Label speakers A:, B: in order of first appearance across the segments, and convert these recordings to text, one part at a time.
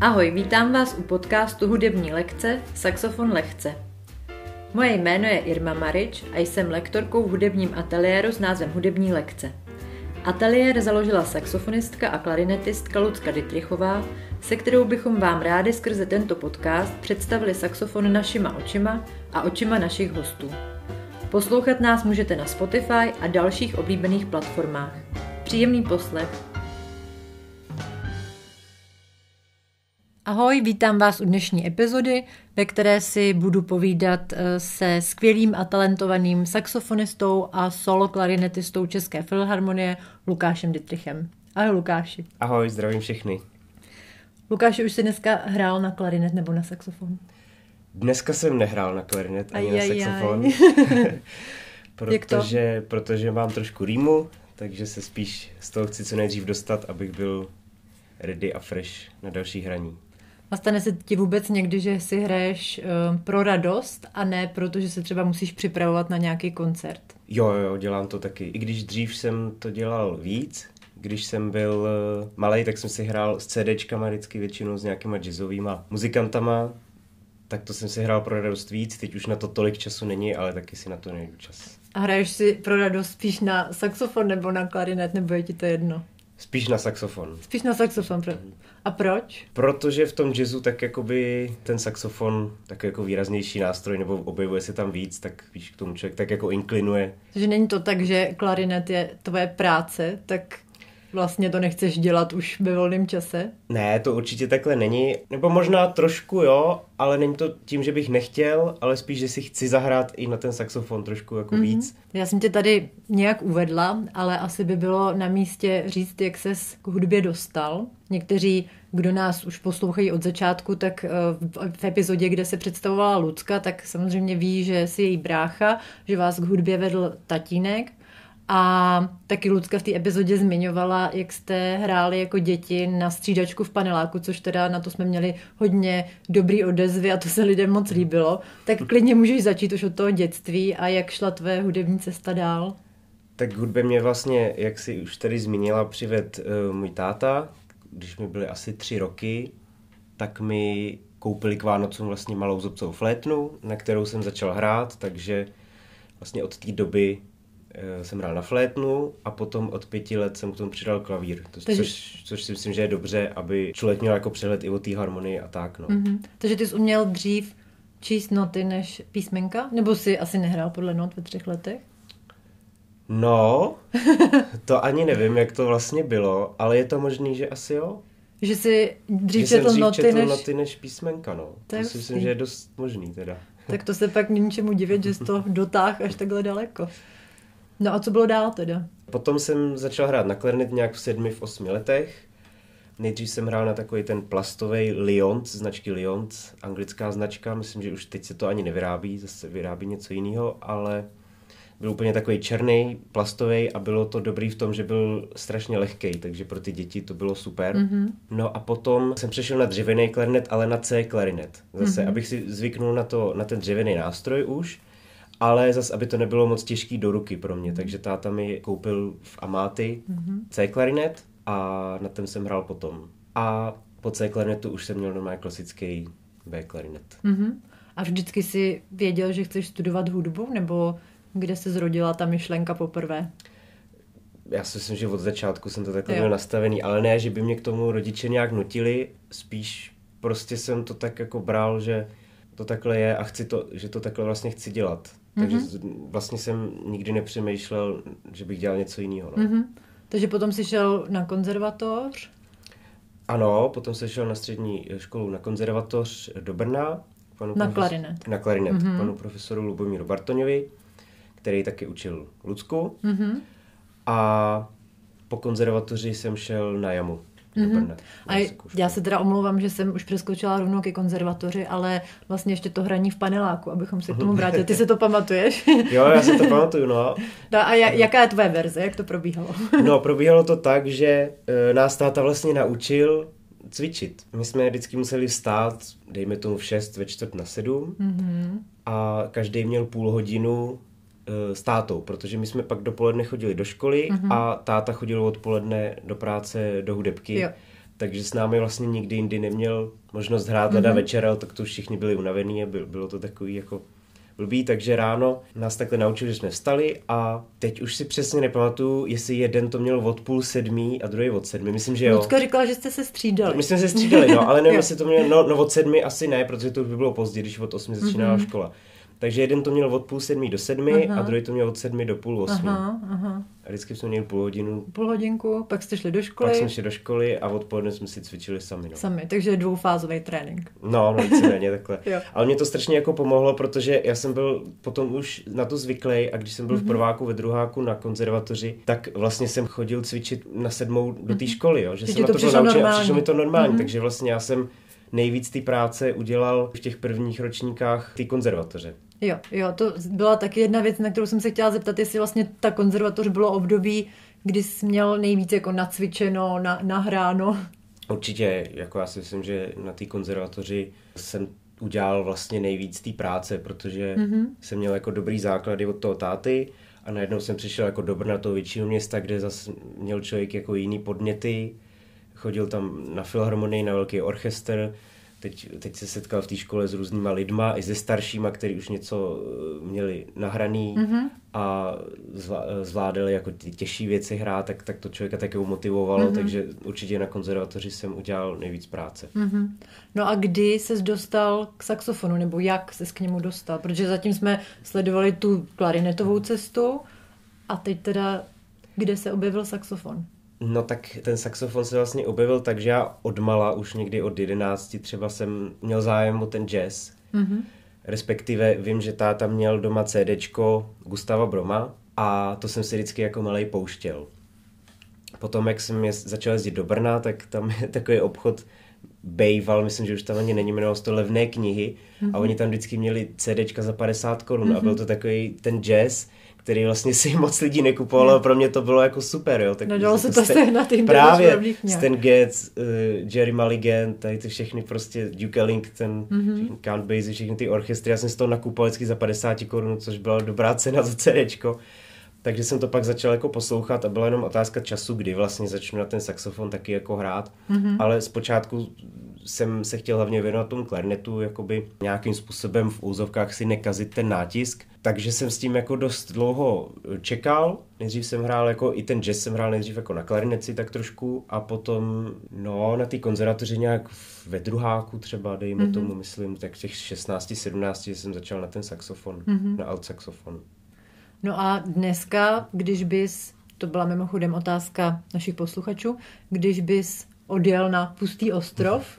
A: Ahoj, vítám vás u podcastu Hudební lekce Saxofon lehce. Moje jméno je Irma Marič a jsem lektorkou v hudebním ateliéru s názvem Hudební lekce. Ateliér založila saxofonistka a klarinetistka Lucka Dytrichová, se kterou bychom vám rádi skrze tento podcast představili saxofon našima očima a očima našich hostů. Poslouchat nás můžete na Spotify a dalších oblíbených platformách. Příjemný poslech. Ahoj, vítám vás u dnešní epizody, ve které si budu povídat eh, se skvělým a talentovaným saxofonistou a solo klarinetistou České filharmonie Lukášem Dytrichem. Ahoj Lukáši.
B: Ahoj, zdravím všechny.
A: Lukáši, už jsi dneska hrál na klarinet nebo na saxofon?
B: Dneska jsem nehrál na klarinet ani aj, na saxofon. protože, protože mám trošku rýmu, takže se spíš z toho chci co nejdřív dostat, abych byl ready a fresh na další hraní.
A: A stane se ti vůbec někdy, že si hraješ uh, pro radost a ne proto, že se třeba musíš připravovat na nějaký koncert?
B: Jo, jo, dělám to taky. I když dřív jsem to dělal víc, když jsem byl uh, malý, tak jsem si hrál s CDčkama vždycky většinou s nějakýma jazzovýma muzikantama, tak to jsem si hrál pro radost víc, teď už na to tolik času není, ale taky si na to nejdu čas.
A: A hraješ si pro radost spíš na saxofon nebo na klarinet, nebo je ti to jedno?
B: Spíš na saxofon.
A: Spíš na saxofon. A proč?
B: Protože v tom jazzu tak jakoby ten saxofon tak jako výraznější nástroj, nebo objevuje se tam víc, tak víš, k tomu člověk tak jako inklinuje.
A: Takže není to tak, že klarinet je tvoje práce, tak vlastně to nechceš dělat už ve volném čase?
B: Ne, to určitě takhle není. Nebo možná trošku jo, ale není to tím, že bych nechtěl, ale spíš, že si chci zahrát i na ten saxofon trošku jako mm-hmm. víc.
A: Já jsem tě tady nějak uvedla, ale asi by bylo na místě říct, jak ses k hudbě dostal. Někteří, kdo nás už poslouchají od začátku, tak eh, v epizodě, kde se představovala Lucka, tak samozřejmě ví, že si její brácha, že vás k hudbě vedl tatínek. A taky Lucka v té epizodě zmiňovala, jak jste hráli jako děti na střídačku v paneláku, což teda na to jsme měli hodně dobrý odezvy a to se lidem moc líbilo. Tak klidně můžeš začít už od toho dětství a jak šla tvé hudební cesta dál?
B: Tak hudbě mě vlastně, jak si už tady zmínila, přived uh, můj táta, když mi byly asi tři roky, tak mi koupili k Vánocům vlastně malou zobcovou flétnu, na kterou jsem začal hrát, takže vlastně od té doby jsem hrál na flétnu a potom od pěti let jsem k tomu přidal klavír, to, Takže... což, což si myslím, že je dobře, aby člověk měl jako přehled i o té harmonii a tak. No. Mm-hmm.
A: Takže ty jsi uměl dřív číst noty než písmenka? Nebo jsi asi nehrál podle not ve třech letech?
B: No, to ani nevím, jak to vlastně bylo, ale je to možný, že asi jo.
A: Že jsi dřív
B: že
A: četl,
B: dřív
A: noty,
B: četl
A: než...
B: noty než písmenka, no. To, to si myslím, že je dost možný teda.
A: Tak to se pak ničemu divit, že jsi to dotáh až takhle daleko. No a co bylo dál teda?
B: Potom jsem začal hrát na klarinet nějak v sedmi, v osmi letech. Nejdřív jsem hrál na takový ten plastový Lyons, značky Lyons, anglická značka, myslím, že už teď se to ani nevyrábí, zase vyrábí něco jiného, ale byl úplně takový černý, plastový a bylo to dobrý v tom, že byl strašně lehký, takže pro ty děti to bylo super. Mm-hmm. No a potom jsem přešel na dřevěný klarinet, ale na C klarinet. Zase, mm-hmm. abych si zvyknul na, to, na ten dřevěný nástroj už ale zase, aby to nebylo moc těžký do ruky pro mě, takže táta mi koupil v Amáty mm-hmm. C klarinet a na ten jsem hrál potom. A po C klarinetu už jsem měl normálně klasický B klarinet.
A: Mm-hmm. A vždycky si věděl, že chceš studovat hudbu, nebo kde se zrodila ta myšlenka poprvé?
B: Já si myslím, že od začátku jsem to takhle jo. měl nastavený, ale ne, že by mě k tomu rodiče nějak nutili, spíš prostě jsem to tak jako bral, že to takhle je a chci to, že to takhle vlastně chci dělat. Takže mm-hmm. vlastně jsem nikdy nepřemýšlel, že bych dělal něco jiného. No. Mm-hmm.
A: Takže potom jsi šel na konzervatoř?
B: Ano, potom jsem šel na střední školu na konzervatoř do Brna.
A: Panu na profes- klarinet.
B: Na klarinet, mm-hmm. panu profesoru Lubomíru Bartoňovi, který taky učil Lucku. Mm-hmm. A po konzervatoři jsem šel na jamu. Mm-hmm.
A: A já se teda omlouvám, že jsem už přeskočila rovnou ke konzervatoři, ale vlastně ještě to hraní v paneláku, abychom se k tomu vrátili. Ty se to pamatuješ?
B: jo, já si to pamatuju, no.
A: no a jaká je tvoje verze? Jak to probíhalo?
B: no, probíhalo to tak, že e, nás táta vlastně naučil cvičit. My jsme vždycky museli stát, dejme tomu v 6, ve čtvrt na 7 mm-hmm. a každý měl půl hodinu Eh, s tátou, protože my jsme pak dopoledne chodili do školy mm-hmm. a táta chodil odpoledne do práce do hudebky. Jo. takže s námi vlastně nikdy jindy neměl možnost hrát leda mm-hmm. večer, ale tak to už všichni byli unavení a bylo to takový jako blbý, takže ráno nás takhle naučili, že jsme vstali a teď už si přesně nepamatuju, jestli jeden to měl od půl sedmí a druhý od sedmi, myslím, že jo.
A: Lucka říkala, že jste se střídali.
B: My jsme se střídali, no, ale nevím, jestli to měl, no, no od sedmi asi ne, protože to už by bylo pozdě, když od osmi začínala mm-hmm. škola. Takže jeden to měl od půl sedmi do sedmi aha. a druhý to měl od sedmi do půl osmi. Aha, aha. A vždycky jsme měli půl hodinu.
A: Půl hodinku, pak jste šli do školy.
B: Pak jsme šli do školy a odpoledne jsme si cvičili sami. No.
A: Sami, takže dvoufázový trénink.
B: No, no víceméně takhle. Ale mě to strašně jako pomohlo, protože já jsem byl potom už na to zvyklý a když jsem byl mm-hmm. v mhm. prváku, ve druháku na konzervatoři, tak vlastně jsem chodil cvičit na sedmou do té mhm. školy, jo, že Teď jsem na to, to byl naučen a přišlo mi to normální, mm-hmm. takže vlastně já jsem nejvíc té práce udělal v těch prvních ročníkách té konzervatoře.
A: Jo, jo, to byla taky jedna věc, na kterou jsem se chtěla zeptat, jestli vlastně ta konzervatoř bylo období, kdy jsi měl nejvíc jako nacvičeno, na, nahráno.
B: Určitě, jako já si myslím, že na té konzervatoři jsem udělal vlastně nejvíc té práce, protože mm-hmm. jsem měl jako dobrý základy od toho táty a najednou jsem přišel jako do Brna, toho většího města, kde zase měl člověk jako jiný podněty, chodil tam na filharmonii, na velký orchestr, teď, teď se setkal v té škole s různýma lidma, i se staršíma, kteří už něco eh, měli nahraný mm-hmm. a zvládali jako ty těžší věci hrát, tak, tak to člověka také motivovalo, mm-hmm. takže určitě na konzervatoři jsem udělal nejvíc práce.
A: Mm-hmm. No a kdy ses dostal k saxofonu, nebo jak ses k němu dostal? Protože zatím jsme sledovali tu klarinetovou cestu a teď teda, kde se objevil saxofon?
B: No tak ten saxofon se vlastně objevil tak, že já odmala už někdy od 11 třeba jsem měl zájem o ten jazz. Mm-hmm. Respektive vím, že táta měl doma CDčko Gustava Broma a to jsem si vždycky jako malej pouštěl. Potom, jak jsem je, začal jezdit do Brna, tak tam je takový obchod Bejval, myslím, že už tam ani není, jmenovalo to levné knihy mm-hmm. a oni tam vždycky měli CDčka za 50 korun mm-hmm. a byl to takový ten jazz, který vlastně si moc lidí nekupovalo a pro mě to bylo jako super, jo.
A: Tak Nedalo se to sehnat
B: jim Právě Stan Getz, uh, Jerry Mulligan, tady ty všechny prostě Duke Ellington, mm-hmm. Count Basie, všechny ty orchestry, já jsem si to nakupoval vždycky za 50 korun, což byla dobrá cena za CDčko. Takže jsem to pak začal jako poslouchat a byla jenom otázka času, kdy vlastně začnu na ten saxofon taky jako hrát. Mm-hmm. Ale zpočátku jsem se chtěl hlavně věnovat tomu klarinetu, jakoby nějakým způsobem v úzovkách si nekazit ten nátisk. Takže jsem s tím jako dost dlouho čekal. Nejdřív jsem hrál jako, i ten jazz jsem hrál nejdřív jako na klarineci tak trošku a potom, no, na té konzervatoři nějak ve druháku třeba, dejme mm-hmm. tomu, myslím, tak těch 16, 17 jsem začal na ten saxofon, mm-hmm. na alt saxofon.
A: No a dneska, když bys, to byla mimochodem otázka našich posluchačů, když bys odjel na pustý ostrov,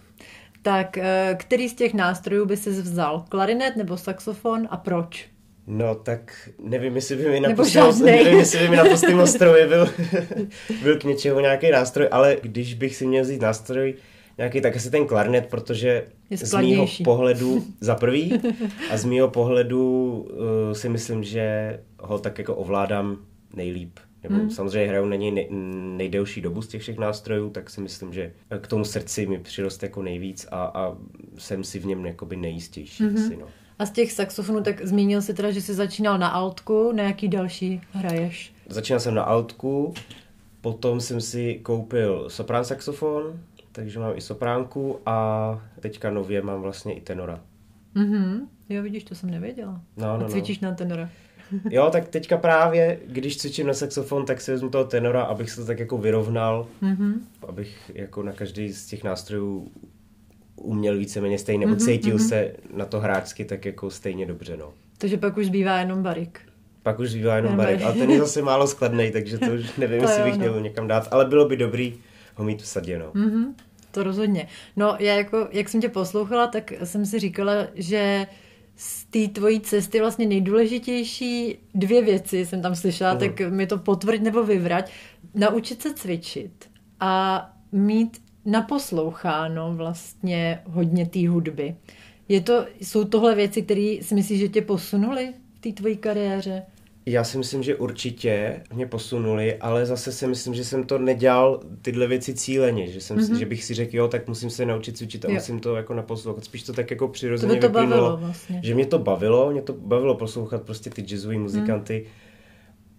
A: tak eh, který z těch nástrojů by si vzal? Klarinet nebo saxofon a proč?
B: No tak nevím, jestli by mi na, pustým, nevím, jestli by mi na ostrově byl, byl k něčemu nějaký nástroj, ale když bych si měl vzít nástroj nějaký, tak asi ten klarinet, protože z mýho pohledu za prvý a z mýho pohledu uh, si myslím, že ho tak jako ovládám nejlíp. Nebo hmm. samozřejmě hraju na něj nej, nejdelší dobu z těch všech nástrojů, tak si myslím, že k tomu srdci mi přirost jako nejvíc a, a jsem si v něm jakoby nejistější. Hmm. Asi, no.
A: A z těch saxofonů, tak zmínil se teda, že jsi začínal na altku, na jaký další hraješ?
B: Začínal jsem na altku, potom jsem si koupil soprán saxofon, takže mám i sopránku a teďka nově mám vlastně i tenora.
A: Mhm, jo vidíš, to jsem nevěděla. No, no, a cvičíš no. na tenora.
B: Jo, tak teďka právě, když cvičím na saxofon, tak si vezmu toho tenora, abych se to tak jako vyrovnal, mm-hmm. abych jako na každý z těch nástrojů uměl víceméně stejně, mm-hmm, cítil mm-hmm. se na to hráčsky tak jako stejně dobře, no.
A: Takže pak už zbývá jenom barik.
B: Pak už zbývá jenom barik, ale ten je zase málo skladný, takže to už nevím, jestli bych no. měl někam dát, ale bylo by dobrý ho mít v sadě, no.
A: Mm-hmm, to rozhodně. No, já jako, jak jsem tě poslouchala, tak jsem si říkala, že z té tvojí cesty vlastně nejdůležitější dvě věci jsem tam slyšela, uh-huh. tak mi to potvrď nebo vyvrať. Naučit se cvičit a mít naposloucháno vlastně hodně té hudby. Je to, jsou tohle věci, které si myslíš, že tě posunuly v té tvojí kariéře?
B: Já si myslím, že určitě mě posunuli, ale zase si myslím, že jsem to nedělal tyhle věci cíleně, že, jsem, mm-hmm. že bych si řekl, jo, tak musím se naučit cvičit a jo. musím to jako naposlouchat. Spíš to tak jako přirozeně to, to bavilo vlastně. Že mě to bavilo, mě to bavilo poslouchat prostě ty jazzové muzikanty mm.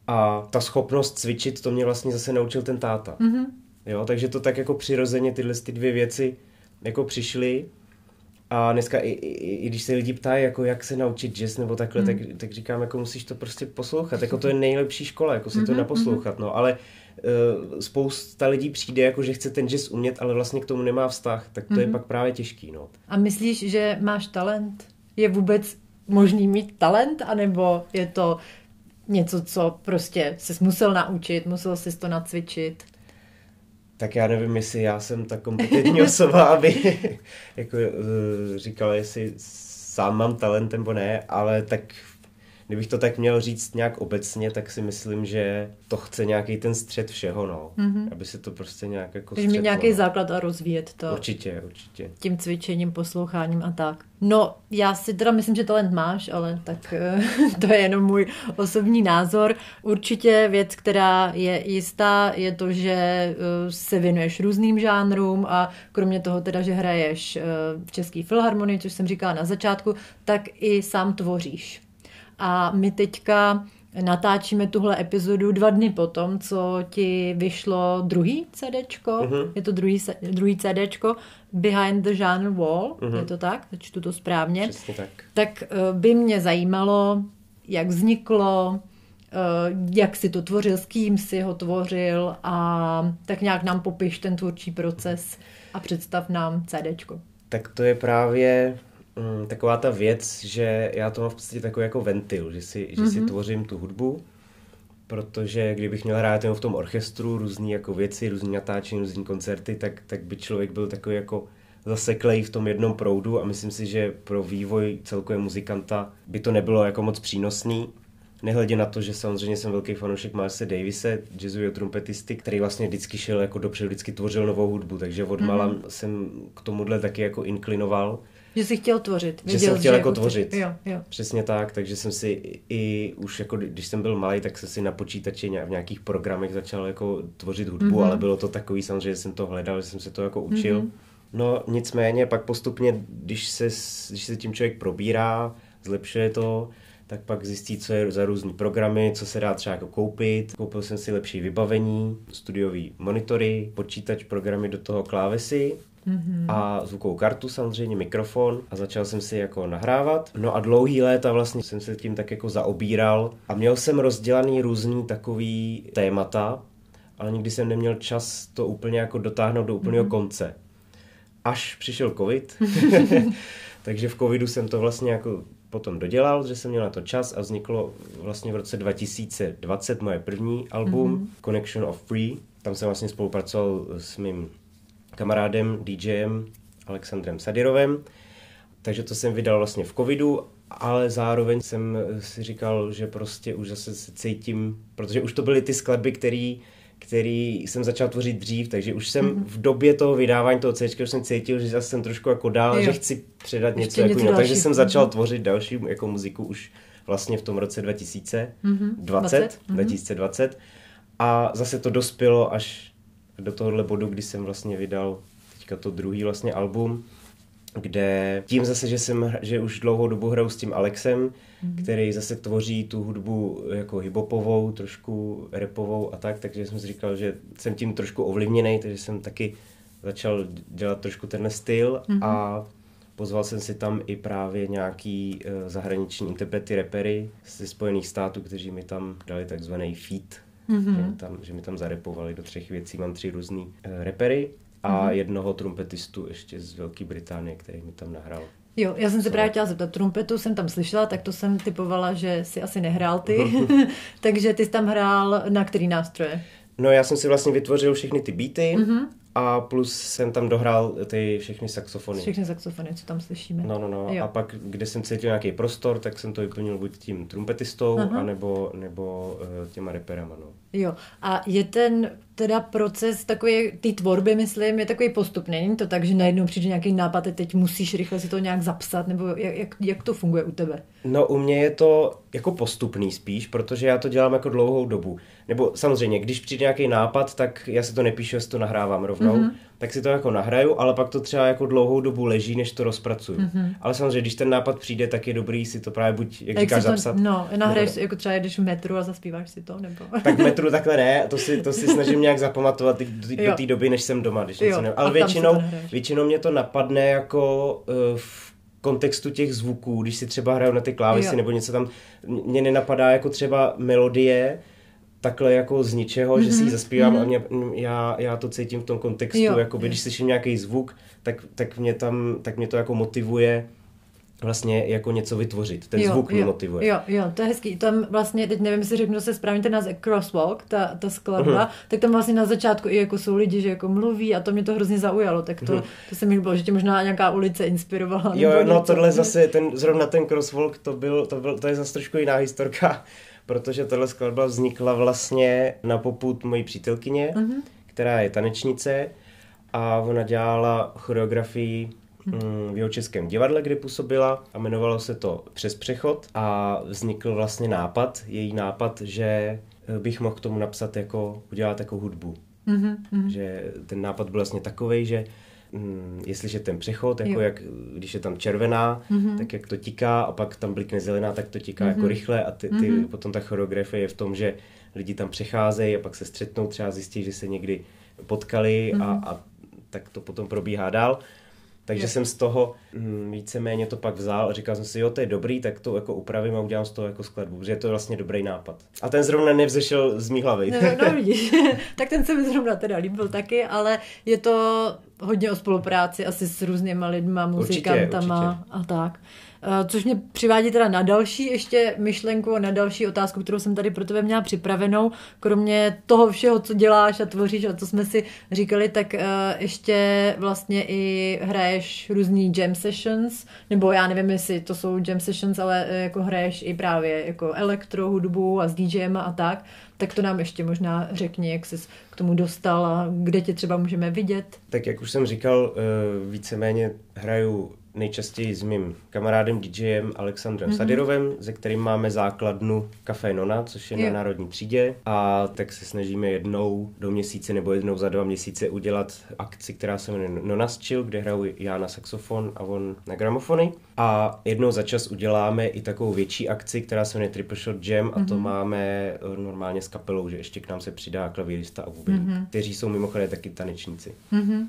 B: a ta schopnost cvičit, to mě vlastně zase naučil ten táta. Mm-hmm Jo, takže to tak jako přirozeně tyhle ty dvě věci jako přišly. A dneska i, i, i když se lidi ptají, jako jak se naučit jazz nebo takhle, mm. tak, tak říkám, jako musíš to prostě poslouchat. Jako to je nejlepší škola, jako si mm-hmm, to mhm, naposlouchat. Mm-hmm. No, ale uh, spousta lidí přijde, jako že chce ten jazz umět, ale vlastně k tomu nemá vztah, tak to mm-hmm. je mhm. pak právě těžký. No.
A: A myslíš, že máš talent? Je vůbec možný mít talent, anebo je to něco, co prostě jsi musel naučit, musel jsi to nacvičit?
B: Tak já nevím, jestli já jsem ta kompetentní osoba, aby jako, uh, říkala, jestli sám mám talent nebo ne, ale tak kdybych to tak měl říct nějak obecně, tak si myslím, že to chce nějaký ten střed všeho, no. Mm-hmm. Aby se to prostě nějak jako
A: Takže mít nějaký no. základ a rozvíjet to.
B: Určitě, určitě.
A: Tím cvičením, posloucháním a tak. No, já si teda myslím, že talent máš, ale tak eh, to je jenom můj osobní názor. Určitě věc, která je jistá, je to, že eh, se věnuješ různým žánrům a kromě toho teda, že hraješ eh, v Český filharmonii, což jsem říkala na začátku, tak i sám tvoříš. A my teďka natáčíme tuhle epizodu dva dny potom, co ti vyšlo druhý CDčko, uh-huh. je to druhý, druhý CDčko, Behind the Genre Wall, uh-huh. je to tak? Čtu to správně.
B: Přesně tak.
A: Tak eh, by mě zajímalo, jak vzniklo, eh, jak si to tvořil, s kým si ho tvořil a tak nějak nám popiš ten tvůrčí proces a představ nám CDčko.
B: Tak to je právě mm, taková ta věc, že já to mám v podstatě takový jako ventil, že si, mm-hmm. že si mhm. tvořím tu hudbu, protože kdybych měl hrát jenom v tom orchestru různé jako věci, různé natáčení, různé koncerty, tak, tak by člověk byl takový jako zaseklej v tom jednom proudu a myslím si, že pro vývoj celkově muzikanta by to nebylo jako moc přínosný. Nehledě na to, že samozřejmě jsem velký fanoušek Marse Davise, jazzového trumpetisty, který vlastně vždycky šel jako dopředu, vždycky tvořil novou hudbu, takže od mm-hmm. jsem k tomuhle taky jako inklinoval.
A: Že jsi chtěl tvořit.
B: Viděl, že jsem chtěl že jako tvořit. Jo, jo. Přesně tak, takže jsem si i už jako, když jsem byl malý, tak jsem si na počítači v nějakých programech začal jako tvořit hudbu, mm-hmm. ale bylo to takový samozřejmě, že jsem to hledal, že jsem se to jako učil. Mm-hmm. No nicméně pak postupně, když se, když se tím člověk probírá, zlepšuje to, tak pak zjistí, co je za různý programy, co se dá třeba jako koupit. Koupil jsem si lepší vybavení, studiový monitory, počítač, programy do toho klávesy mm-hmm. a zvukovou kartu samozřejmě, mikrofon a začal jsem si jako nahrávat. No a dlouhý léta vlastně jsem se tím tak jako zaobíral a měl jsem rozdělaný různý takový témata, ale nikdy jsem neměl čas to úplně jako dotáhnout do úplného mm-hmm. konce. Až přišel covid, takže v covidu jsem to vlastně jako potom dodělal, že jsem měl na to čas a vzniklo vlastně v roce 2020 moje první album mm-hmm. Connection of Free. Tam jsem vlastně spolupracoval s mým kamarádem, DJem Alexandrem Sadirovem. Takže to jsem vydal vlastně v covidu, ale zároveň jsem si říkal, že prostě už zase se cítím, protože už to byly ty skladby, které který jsem začal tvořit dřív, takže už jsem mm-hmm. v době toho vydávání toho C, už jsem cítil, že zase jsem trošku jako dál, jo. že chci předat Ještě něco, jako něco takže jsem začal mm-hmm. tvořit další jako muziku už vlastně v tom roce 2020, mm-hmm. 20, 2020 a zase to dospělo až do tohohle bodu, kdy jsem vlastně vydal teďka to druhý vlastně album, kde tím zase, že jsem, že už dlouhou dobu hraju s tím Alexem, mm-hmm. který zase tvoří tu hudbu jako hibopovou, trošku repovou a tak, takže jsem si říkal, že jsem tím trošku ovlivněný, takže jsem taky začal dělat trošku ten styl mm-hmm. a pozval jsem si tam i právě nějaký uh, zahraniční interprety, repery ze Spojených států, kteří mi tam dali takzvaný feat, mm-hmm. že, mi tam, že mi tam zarepovali do třech věcí. Mám tři různý uh, repery a mm-hmm. jednoho trumpetistu ještě z Velké Británie, který mi tam nahrál.
A: Jo, já jsem se právě chtěla zeptat, trumpetu jsem tam slyšela, tak to jsem typovala, že si asi nehrál ty, takže ty jsi tam hrál na který nástroje?
B: No já jsem si vlastně vytvořil všechny ty beaty, mm-hmm a plus jsem tam dohrál ty všechny saxofony.
A: Všechny saxofony, co tam slyšíme.
B: No, no, no. Jo. A pak, kde jsem cítil nějaký prostor, tak jsem to vyplnil buď tím trumpetistou, Aha. anebo, nebo uh, těma reperama, no.
A: Jo. A je ten teda proces takový, ty tvorby, myslím, je takový postupný. Není to tak, že najednou přijde nějaký nápad a teď musíš rychle si to nějak zapsat, nebo jak, jak, jak to funguje u tebe?
B: No, u mě je to jako postupný spíš, protože já to dělám jako dlouhou dobu. Nebo samozřejmě, když přijde nějaký nápad, tak já se to nepíšu, já si to nahrávám rovnou mm-hmm. tak si to jako nahraju, ale pak to třeba jako dlouhou dobu leží, než to rozpracuju. Mm-hmm. Ale samozřejmě, když ten nápad přijde, tak je dobrý si to právě buď, jak, jak říkáš,
A: to,
B: zapsat.
A: No, nahraješ nebo... jako třeba jdeš v metru a zaspíváš si to, nebo?
B: Tak v metru takhle ne, to si, to si snažím nějak zapamatovat do té doby, než jsem doma, když něco ne... Ale většinou, většinou mě to napadne jako uh, v kontextu těch zvuků, když si třeba hraju na ty klávesy jo. nebo něco tam, mě nenapadá jako třeba melodie, takhle jako z ničeho, mm-hmm. že si ji mhm. zaspívám mm-hmm. a mě, já, já to cítím v tom kontextu, jo, jakoby, jo. když slyším nějaký zvuk, tak, tak, mě tam, tak mě to jako motivuje vlastně jako něco vytvořit. Ten jo, zvuk mě motivuje.
A: Jo, jo, to je hezký. Tam vlastně, teď nevím, jestli řeknu se správně ten název Crosswalk, ta, ta skladba, uh-huh. tak tam vlastně na začátku i jako jsou lidi, že jako mluví a to mě to hrozně zaujalo, tak to, uh-huh. to se mi líbilo, že tě možná nějaká ulice inspirovala.
B: Jo, no něco. tohle zase, ten, zrovna ten Crosswalk, to, byl, to, byl, to je zase trošku jiná historka, protože tahle skladba vznikla vlastně na poput mojí přítelkyně, uh-huh. která je tanečnice a ona dělala choreografii v jeho českém divadle, kde působila a jmenovalo se to Přes přechod a vznikl vlastně nápad, její nápad, že bych mohl k tomu napsat jako, udělat jako hudbu. Mm-hmm. Že ten nápad byl vlastně takový, že mm, jestliže ten přechod, jako jak, když je tam červená, mm-hmm. tak jak to tiká a pak tam blikne zelená, tak to tiká mm-hmm. jako rychle a ty, ty, mm-hmm. potom ta choreografie je v tom, že lidi tam přecházejí a pak se střetnou, třeba zjistí, že se někdy potkali mm-hmm. a, a tak to potom probíhá dál. Takže je. jsem z toho hm, víceméně to pak vzal a říkal jsem si, jo, to je dobrý, tak to jako upravím a udělám z toho jako skladbu, protože je to vlastně dobrý nápad. A ten zrovna nevzešel z mý hlavy.
A: No, no vidíš, tak ten se mi zrovna teda líbil taky, ale je to hodně o spolupráci asi s různýma lidma, muzikantama určitě, určitě. a tak. Eh, což mě přivádí teda na další ještě myšlenku, na další otázku, kterou jsem tady pro tebe měla připravenou. Kromě toho všeho, co děláš a tvoříš a co jsme si říkali, tak eh, ještě vlastně i hraješ různý jam sessions, nebo já nevím, jestli to jsou jam sessions, ale eh, jako hraješ i právě jako elektro hudbu a s DJem a tak. Tak to nám ještě možná řekni, jak jsi k tomu dostal a kde tě třeba můžeme vidět.
B: Tak jak už jsem říkal, víceméně hraju nejčastěji s mým kamarádem DJem Alexandrem mm-hmm. Sadirovem, ze kterým máme základnu Café Nona, což je, je na Národní třídě a tak se snažíme jednou do měsíce nebo jednou za dva měsíce udělat akci, která se jmenuje Nona's Chill, kde hraju já na saxofon a on na gramofony. A jednou za čas uděláme i takovou větší akci, která se jmenuje Triple Shot Jam a to mm-hmm. máme eh, normálně s kapelou, že ještě k nám se přidá klavírista a bubeník, mm-hmm. kteří jsou mimochodem taky tanečníci.
A: Mm-hmm.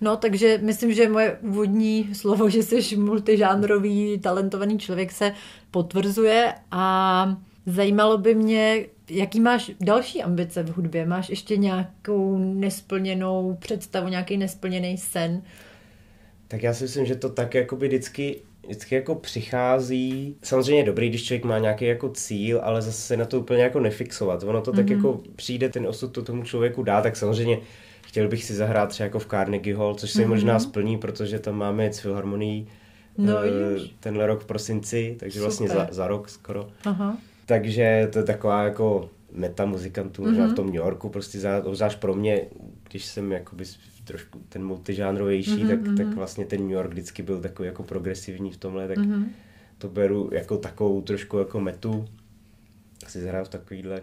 A: No, takže myslím, že moje úvodní slovo, že jsi multižánrový, talentovaný člověk se potvrzuje a zajímalo by mě, jaký máš další ambice v hudbě? Máš ještě nějakou nesplněnou představu, nějaký nesplněný sen?
B: Tak já si myslím, že to tak jakoby vždycky vždycky jako přichází, samozřejmě dobrý, když člověk má nějaký jako cíl, ale zase se na to úplně jako nefixovat. Ono to mm-hmm. tak mhm. jako přijde, ten osud to tomu člověku dá, tak samozřejmě chtěl bych si zahrát třeba jako v Carnegie Hall, což se mm-hmm. možná splní, protože tam máme Filharmonií no, uh, tenhle rok v prosinci, takže vlastně Super. vlastně za, za rok skoro. Aha. Takže to je taková jako meta muzikantů, možná mm-hmm. v tom New Yorku, prostě zvlášť pro mě, když jsem jakoby trošku ten multižánrovější, mm-hmm, tak, tak vlastně ten New York vždycky byl takový jako progresivní v tomhle, tak mm-hmm. to beru jako takovou trošku jako metu, si zahrát v takovýhle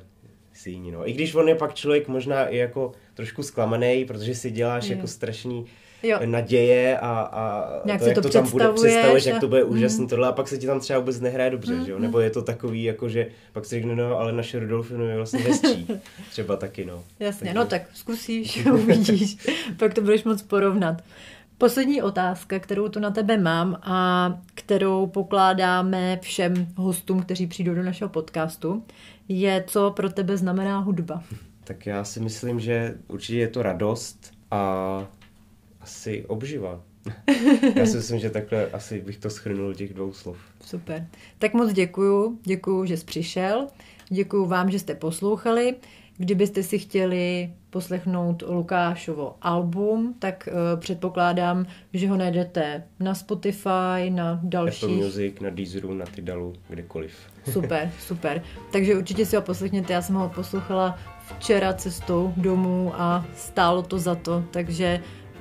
B: síni, no. I když on je pak člověk možná i jako trošku zklamaný, protože si děláš je. jako strašný jo. naděje a, a
A: jak to, jak to, to tam bude,
B: představuješ, a... jak to bude úžasný mm. tohle a pak se ti tam třeba vůbec nehraje dobře, mm. že jo? Nebo je to takový, jako že pak si řekne, no, ale naše Rudolfino je vlastně hezčí. třeba taky, no.
A: Jasně, Takže... no tak zkusíš, uvidíš, pak to budeš moc porovnat. Poslední otázka, kterou tu na tebe mám a kterou pokládáme všem hostům, kteří přijdou do našeho podcastu, je, co pro tebe znamená hudba.
B: Tak já si myslím, že určitě je to radost a asi obživa. Já si myslím, že takhle asi bych to schrnul těch dvou slov.
A: Super. Tak moc děkuju. Děkuju, že jsi přišel. Děkuju vám, že jste poslouchali. Kdybyste si chtěli poslechnout Lukášovo album, tak uh, předpokládám, že ho najdete na Spotify, na další.
B: Apple Music, na Deezeru, na Tidalu, kdekoliv.
A: Super, super. Takže určitě si ho poslechněte. Já jsem ho poslouchala včera cestou domů a stálo to za to, takže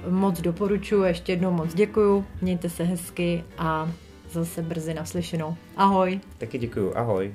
A: moc doporučuji, ještě jednou moc děkuju, mějte se hezky a zase brzy naslyšenou. Ahoj.
B: Taky děkuju, ahoj.